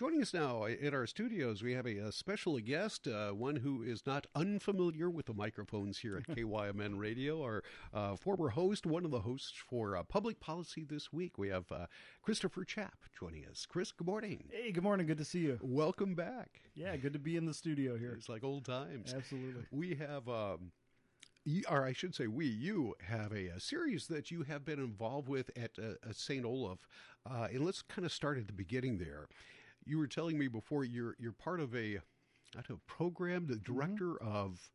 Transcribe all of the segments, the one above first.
Joining us now in our studios, we have a, a special guest, uh, one who is not unfamiliar with the microphones here at KYMN Radio, our uh, former host, one of the hosts for uh, Public Policy This Week. We have uh, Christopher Chapp joining us. Chris, good morning. Hey, good morning. Good to see you. Welcome back. Yeah, good to be in the studio here. It's like old times. Absolutely. We have. Um, or I should say, we, you have a, a, series that you have been involved with at, uh, at St. Olaf. Uh, and let's kind of start at the beginning there. You were telling me before you're you're part of a, I don't know, program, the director mm-hmm. of.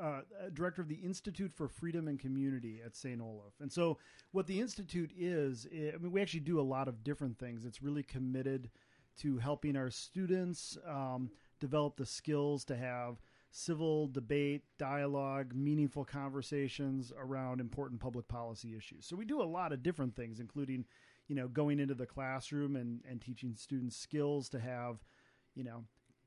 Uh, director of the Institute for Freedom and Community at St. Olaf. And so, what the Institute is, I mean, we actually do a lot of different things. It's really committed to helping our students um, develop the skills to have civil debate, dialogue, meaningful conversations around important public policy issues. So we do a lot of different things, including, you know, going into the classroom and, and teaching students skills to have, you know,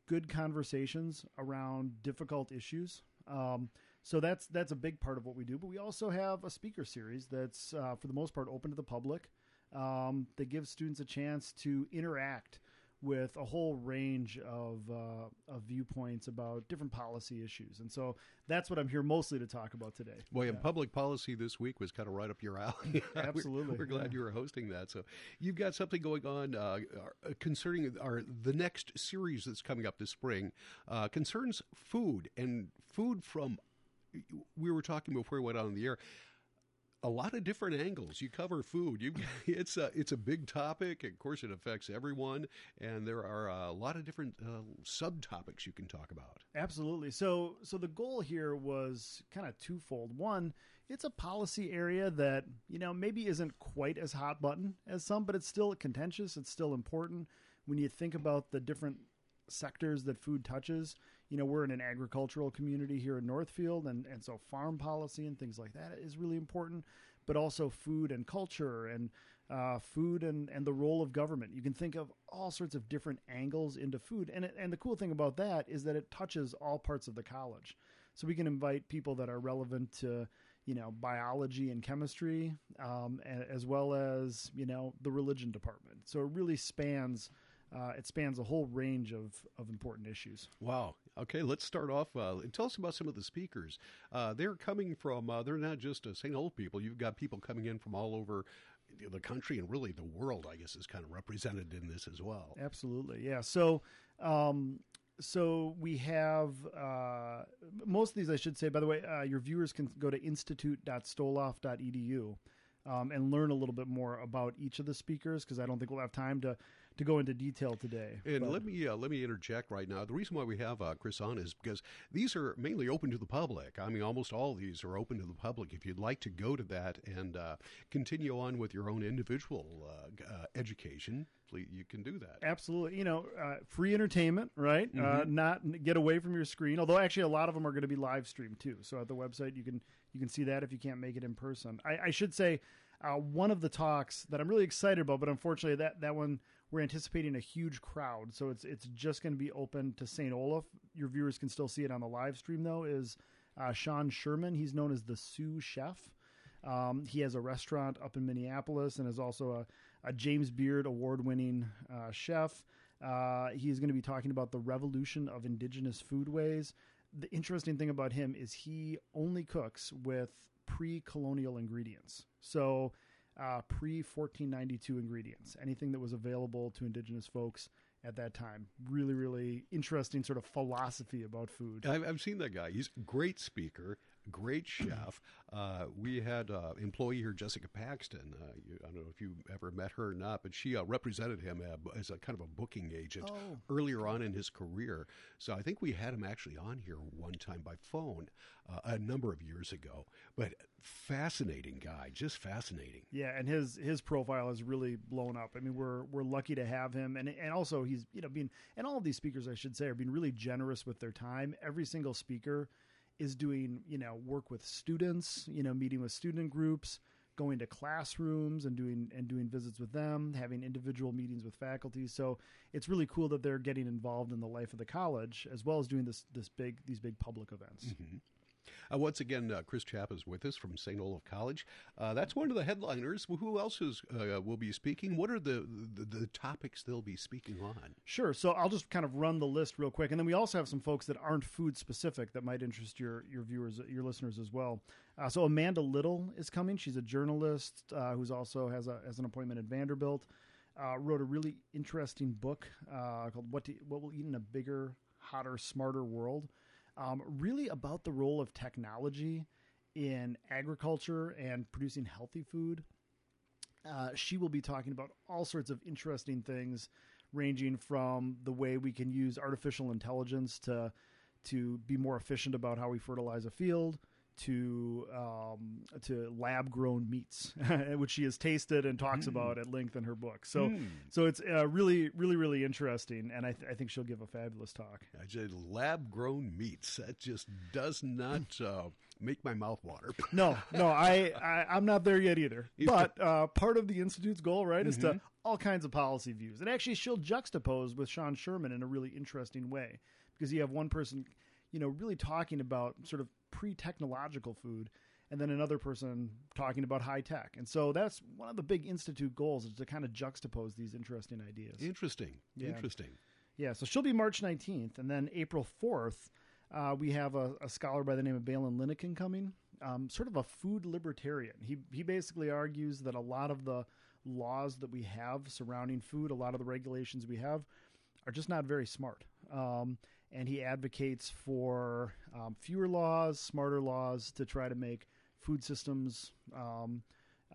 good conversations around difficult issues. Um, so that's that's a big part of what we do. But we also have a speaker series that's, uh, for the most part, open to the public. Um, that gives students a chance to interact with a whole range of, uh, of viewpoints about different policy issues. And so that's what I'm here mostly to talk about today. Well, yeah. public policy this week was kind of right up your alley. Absolutely. we're, we're, glad yeah. you were hosting that. So you've got something going on uh, uh, concerning our the next series that's coming up this spring uh, concerns food and food from. We were talking before we went on the air a lot of different angles. You cover food. You, it's a it's a big topic. Of course, it affects everyone, and there are a lot of different uh, subtopics you can talk about. Absolutely. So so the goal here was kind of twofold. One, it's a policy area that you know maybe isn't quite as hot button as some, but it's still contentious. It's still important when you think about the different sectors that food touches. You know, we're in an agricultural community here in Northfield, and, and so farm policy and things like that is really important, but also food and culture and uh, food and, and the role of government. You can think of all sorts of different angles into food. And, it, and the cool thing about that is that it touches all parts of the college. So we can invite people that are relevant to, you know, biology and chemistry, um, as well as, you know, the religion department. So it really spans – uh, it spans a whole range of, of important issues. Wow. Okay, let's start off. Uh, tell us about some of the speakers. Uh, they're coming from, uh, they're not just uh, St. Olaf people. You've got people coming in from all over the country and really the world, I guess, is kind of represented in this as well. Absolutely. Yeah. So, um, so we have uh, most of these, I should say, by the way, uh, your viewers can go to institute.stolaf.edu um, and learn a little bit more about each of the speakers because I don't think we'll have time to, to go into detail today. And but, let me uh, let me interject right now. The reason why we have uh, Chris on is because these are mainly open to the public. I mean, almost all of these are open to the public. If you'd like to go to that and uh, continue on with your own individual uh, uh, education, you can do that. Absolutely. You know, uh, free entertainment, right? Mm-hmm. not get away from your screen. Although actually, a lot of them are going to be live streamed too. So at the website, you can you can see that if you can't make it in person. I, I should say uh, one of the talks that I'm really excited about, but unfortunately that that one we're anticipating a huge crowd, so it's it's just going to be open to St. Olaf. Your viewers can still see it on the live stream though. Is uh, Sean Sherman? He's known as the Sioux Chef. Um, he has a restaurant up in Minneapolis and is also a, a James Beard award winning uh, chef. Uh, he's going to be talking about the revolution of indigenous foodways. The interesting thing about him is he only cooks with pre-colonial ingredients. So uh, pre 1492 ingredients, anything that was available to indigenous folks at that time. Really, really interesting sort of philosophy about food. I've, I've seen that guy. He's a great speaker, great chef. Uh, we had uh, employee here, Jessica Paxton. Uh, you, I don't know if you ever met her or not, but she uh, represented him as a kind of a booking agent oh. earlier on in his career. So I think we had him actually on here one time by phone uh, a number of years ago. But fascinating guy, just fascinating. Yeah, and his his profile has really blown up. I mean, we're we're lucky to have him, and and also he's you know being and all of these speakers I should say are being really generous with their time. Every single speaker is doing you know work with students, you know meeting with student groups, going to classrooms and doing and doing visits with them, having individual meetings with faculty. So it's really cool that they're getting involved in the life of the college as well as doing this this big these big public events. Mm-hmm. Uh, once again, uh, Chris Chapp is with us from St. Olaf College. Uh, that's one of the headliners. Who else is, uh, will be speaking? What are the, the, the topics they'll be speaking on? Sure. So I'll just kind of run the list real quick, and then we also have some folks that aren't food specific that might interest your your viewers, your listeners as well. Uh, so Amanda Little is coming. She's a journalist uh, who's also has a has an appointment at Vanderbilt. wrote a really interesting book called "What to, What We'll Eat in a Bigger, Hotter, Smarter World." Um, really about the role of technology in agriculture and producing healthy food. Uh, she will be talking about all sorts of interesting things, ranging from the way we can use artificial intelligence to to be more efficient about how we fertilize a field, to um, to lab grown meats, which she has tasted and talks mm. about at length in her book. So mm. so it's uh, really really really interesting, and I, th- I think she'll give a fabulous talk. I said lab grown meats. That just does not uh, make my mouth water. no, no, I, I am not there yet either. But uh, part of the institute's goal, right, mm-hmm. is to mm-hmm. all kinds of policy views, and actually she'll juxtapose with Sean Sherman in a really interesting way because you have one person you know, really talking about sort of pre-technological food and then another person talking about high tech. And so that's one of the big institute goals is to kind of juxtapose these interesting ideas. Interesting. Yeah. Interesting. Yeah. So she'll be March 19th. And then April 4th, uh, we have a, a, scholar by the name of Baylen Linnekin coming, um, sort of a food libertarian. He, he basically argues that a lot of the laws that we have surrounding food, a lot of the regulations we have, are just not very smart. Um, and he advocates for um, fewer laws, smarter laws to try to make food systems. Um,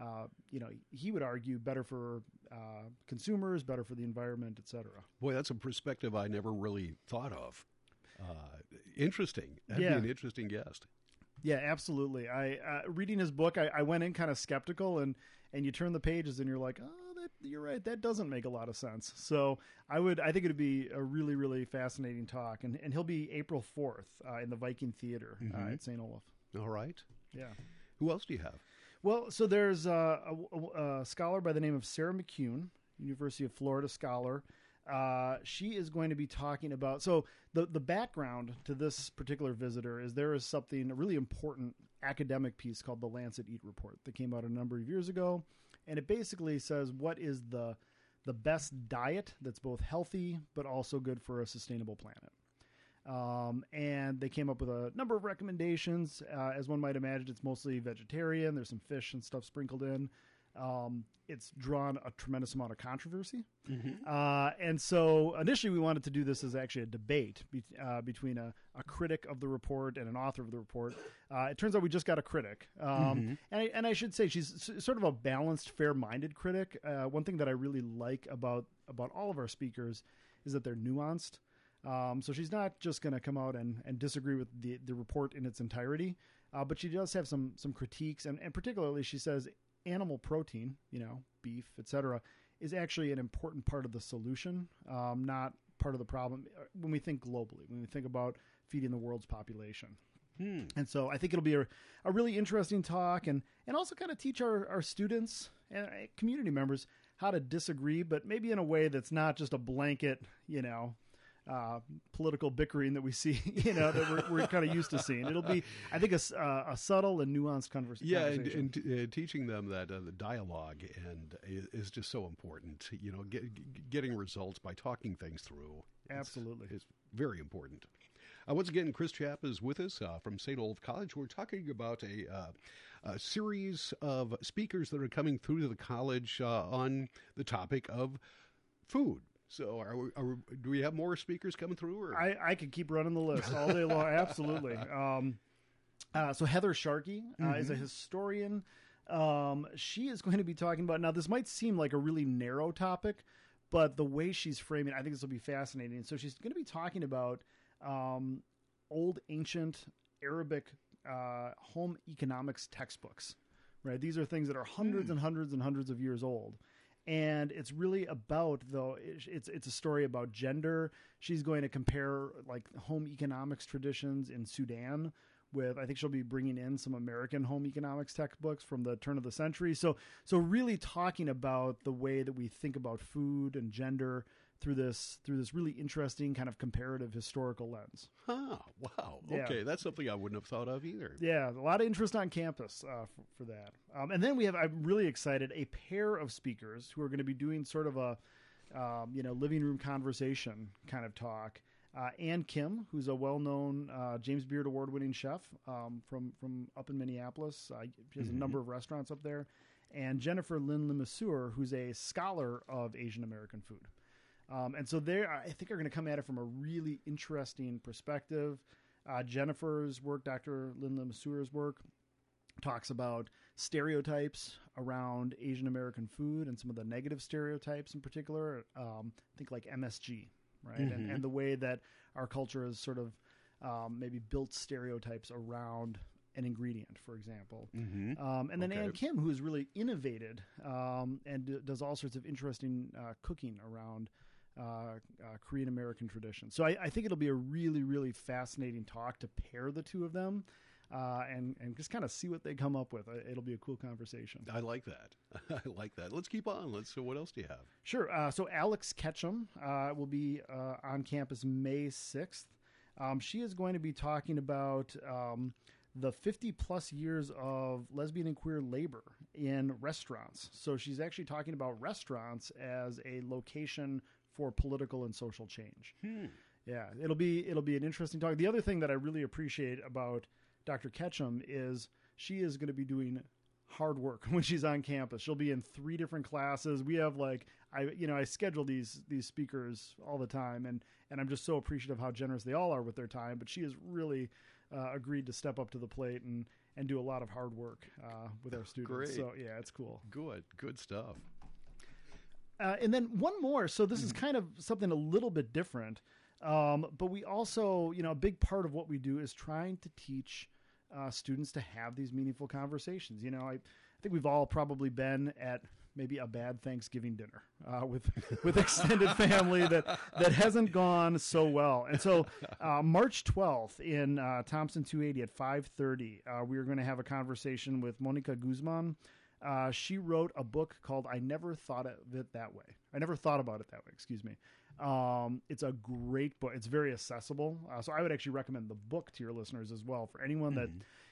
uh, you know, he would argue better for uh, consumers, better for the environment, et cetera. Boy, that's a perspective I never really thought of. Uh, interesting. That'd yeah. be an interesting guest. Yeah, absolutely. I uh, reading his book, I, I went in kind of skeptical, and and you turn the pages, and you're like, oh, that you're right. That doesn't make a lot of sense. So I would, I think it'd be a really, really fascinating talk, and and he'll be April fourth uh, in the Viking Theater uh, mm-hmm. uh, at St. Olaf. All right. Yeah. Who else do you have? Well, so there's a, a, a scholar by the name of Sarah McKune, University of Florida scholar. Uh, she is going to be talking about so the the background to this particular visitor is there is something a really important academic piece called the Lancet Eat Report that came out a number of years ago and it basically says what is the the best diet that's both healthy but also good for a sustainable planet. Um, and they came up with a number of recommendations. Uh, as one might imagine, it's mostly vegetarian. There's some fish and stuff sprinkled in. Um, it's drawn a tremendous amount of controversy. Mm-hmm. Uh, and so initially we wanted to do this as actually a debate be, uh, between a, a, critic of the report and an author of the report. Uh, it turns out we just got a critic. Um, mm-hmm. and, I, and, I, should say she's sort of a balanced, fair-minded critic. Uh, one thing that I really like about, about all of our speakers is that they're nuanced. Um, so she's not just going to come out and, and disagree with the, the report in its entirety. Uh, but she does have some some critiques, and, and particularly she says animal protein, you know, beef, etc., is actually an important part of the solution, um, not part of the problem uh, when we think globally, when we think about feeding the world's population. Hmm. And so I think it'll be a, a really interesting talk and, and also kind of teach our, our students and uh, community members how to disagree, but maybe in a way that's not just a blanket, you know, uh, political bickering that we see, you know, that we're, we're kind of used to seeing. It'll be, I think, a, uh, a subtle and nuanced conversation. Yeah, and, and uh, teaching them that uh, the dialogue and is just so important. You know, get, getting results by talking things through. Absolutely, is very important. Uh, once again, Chris Chapp is with us uh, from St. Olaf College. We're talking about a, uh, a, series of speakers that are coming through to the college uh, on the topic of food. So, are we, are we, do we have more speakers coming through? Or? I, I could keep running the list all day long. Absolutely. Um, uh, so, Heather Sharkey uh, mm-hmm. is a mm-hmm. historian. Um, she is going to be talking about now. This might seem like a really narrow topic, but the way she's framing, I think this will be fascinating. So, she's going to be talking about um, old, ancient Arabic uh, home economics textbooks. Right, these are things that are hundreds mm. and hundreds and hundreds of years old and it's really about though it's it's a story about gender. She's going to compare like home economics traditions in Sudan with I think she'll be bringing in some American home economics textbooks from the turn of the century. So so really talking about the way that we think about food and gender through this through this really interesting kind of comparative historical lens. Huh, wow. Yeah. Okay, that's something I wouldn't have thought of either. Yeah, a lot of interest on campus uh, for, for that. Um, and then we have, I'm really excited, a pair of speakers who are going to be doing sort of a, um, you know, living room conversation kind of talk. Uh, Ann Kim, who's a well-known uh, James Beard Award-winning chef um, from from up in Minneapolis, uh, she has a number of restaurants up there, and Jennifer Lin LeMesurier, who's a scholar of Asian American food. Um, and so they, I think, are going to come at it from a really interesting perspective. Uh, Jennifer's work, Dr. Lin LeMesurier's work, talks about stereotypes around Asian American food and some of the negative stereotypes in particular. Um, think like MSG, right? And, and the way that our culture has sort of um, maybe built stereotypes around an ingredient, for example. Um, and then Okay. Ann Kim, who has really innovated um, and d- does all sorts of interesting uh, cooking around uh, uh, Korean American tradition. So I, I think it'll be a really, really fascinating talk to pair the two of them. Uh, and and just kind of see what they come up with. It'll be a cool conversation. I like that. I like that. Let's keep on. Let's. So, what else do you have? Sure. Uh, so Alex Ketchum uh, will be uh, on campus May 6th. Um, she is going to be talking about um, the 50 plus years of lesbian and queer labor in restaurants. So she's actually talking about restaurants as a location for political and social change. Yeah, it'll be it'll be an interesting talk. The other thing that I really appreciate about Dr. Ketchum is she is going to be doing hard work when she's on campus. She'll be in three different classes. We have like I you know I schedule these these speakers all the time, and and I'm just so appreciative how generous they all are with their time. But she has really uh, agreed to step up to the plate and and do a lot of hard work uh, with our students. Great. So yeah, it's cool. Good. Good stuff. Uh, and then one more. So this is kind of something a little bit different. Um, but we also, you know, a big part of what we do is trying to teach uh, students to have these meaningful conversations. You know, I, I think we've all probably been at maybe a bad Thanksgiving dinner uh, with with extended family that that hasn't gone so well. And so, uh, March twelfth in uh, Tomson 280 at 5:30, uh, we are going to have a conversation with Monica Guzman. Uh, she wrote a book called "I Never Thought of It That Way." I never thought about it that way. Excuse me. Um, it's a great book. It's very accessible. Uh, so I would actually recommend the book to your listeners as well for anyone that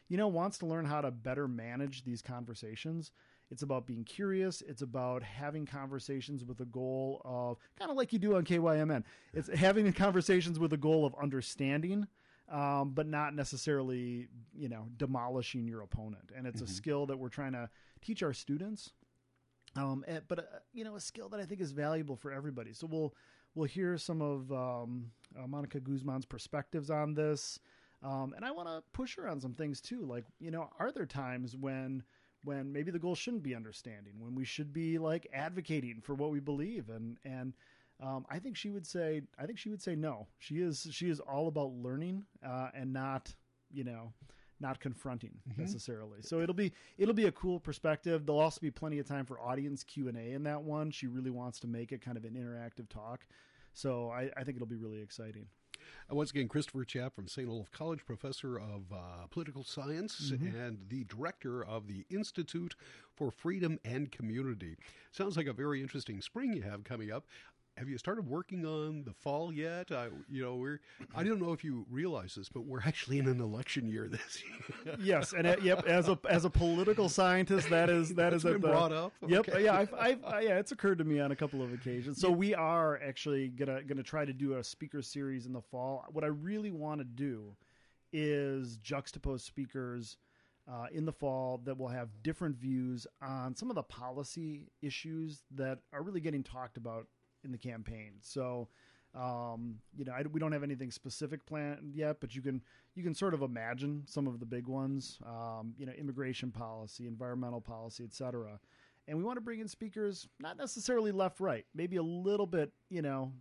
you know wants to learn how to better manage these conversations. It's about being curious. It's about having conversations with a goal of kind of like you do on KYMN. It's having conversations with a goal of understanding, um, but not necessarily, you know, demolishing your opponent. And it's a skill that we're trying to teach our students. Um, eh, but uh, you know, a skill that I think is valuable for everybody. So we'll we'll hear some of um, uh, Monica Guzman's perspectives on this, um, and I want to push her on some things too. Like, you know, are there times when when maybe the goal shouldn't be understanding, when we should be like advocating for what we believe, and and um, I think she would say, I think she would say no. She is she is all about learning uh, and not, you know, not confronting necessarily. So it'll be it'll be a cool perspective. There'll also be plenty of time for audience Q and A in that one. She really wants to make it kind of an interactive talk. So I, I think it'll be really exciting. Once again, Christopher Chapp from St. Olaf College, professor of uh, political science and the director of the Institute for Freedom and Community. Sounds like a very interesting spring you have coming up. Have you started working on the fall yet? I, you know, we're. I don't know if you realize this, but we're actually in an election year this year. yes, and uh, yep, as a as a political scientist, that is that is That's at been the- brought up? Yep, Okay. yeah, I've, I've, uh, yeah, it's occurred to me on a couple of occasions. So we are actually gonna gonna try to do a speaker series in the fall. What I really want to do is juxtapose speakers. Uh, in the fall, that will have different views on some of the policy issues that are really getting talked about in the campaign. So, um, you know, I, we don't have anything specific planned yet, but you can you can sort of imagine some of the big ones. Um, you know, immigration policy, environmental policy, et cetera. And we want to bring in speakers, not necessarily left right, maybe a little bit, you know,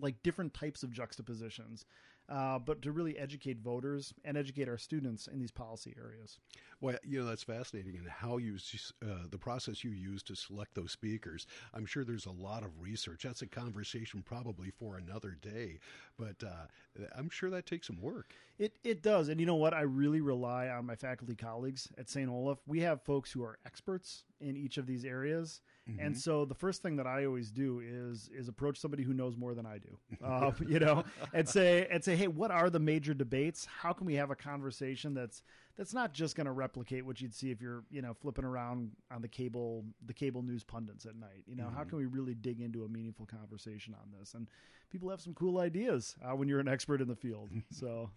like different types of juxtapositions, uh, but to really educate voters and educate our students in these policy areas. Well, you know that's fascinating, and how you uh, the process you use to select those speakers. I'm sure there's a lot of research. That's a conversation probably for another day, but uh, I'm sure that takes some work. It it does, and you know what? I really rely on my faculty colleagues at St. Olaf. We have folks who are experts in each of these areas, mm-hmm. and so the first thing that I always do is is approach somebody who knows more than I do, uh, you know, and say and say, hey, what are the major debates? How can we have a conversation that's that's not just going to replicate what you'd see if you're you know flipping around on the cable the cable news pundits at night you know mm-hmm. how can we really dig into a meaningful conversation on this and people have some cool ideas uh, when you're an expert in the field so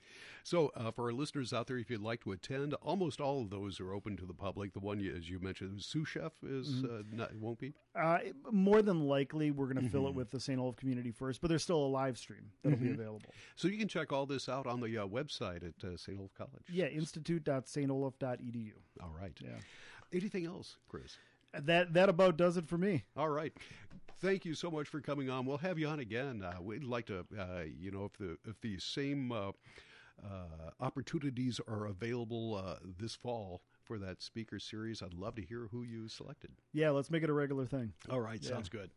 so uh, for our listeners out there if you'd like to attend almost all of those are open to the public the one you, as you mentioned Sioux Chef is mm-hmm. uh, not, won't be uh, more than likely we're going to mm-hmm. fill it mm-hmm. with the st olaf community first but there's still a live stream that'll be mm-hmm. available so you can check all this out on the uh, website at uh, st olaf college yeah institute www.stolaf.edu. All right. Yeah. Anything else, Chris? That that about does it for me. All right. Thank you so much for coming on. We'll have you on again. Uh, we'd like to, uh, you know, if the if the same uh, uh opportunities are available uh, this fall for that speaker series, I'd love to hear who you selected. Yeah, let's make it a regular thing. All right, yeah. sounds good.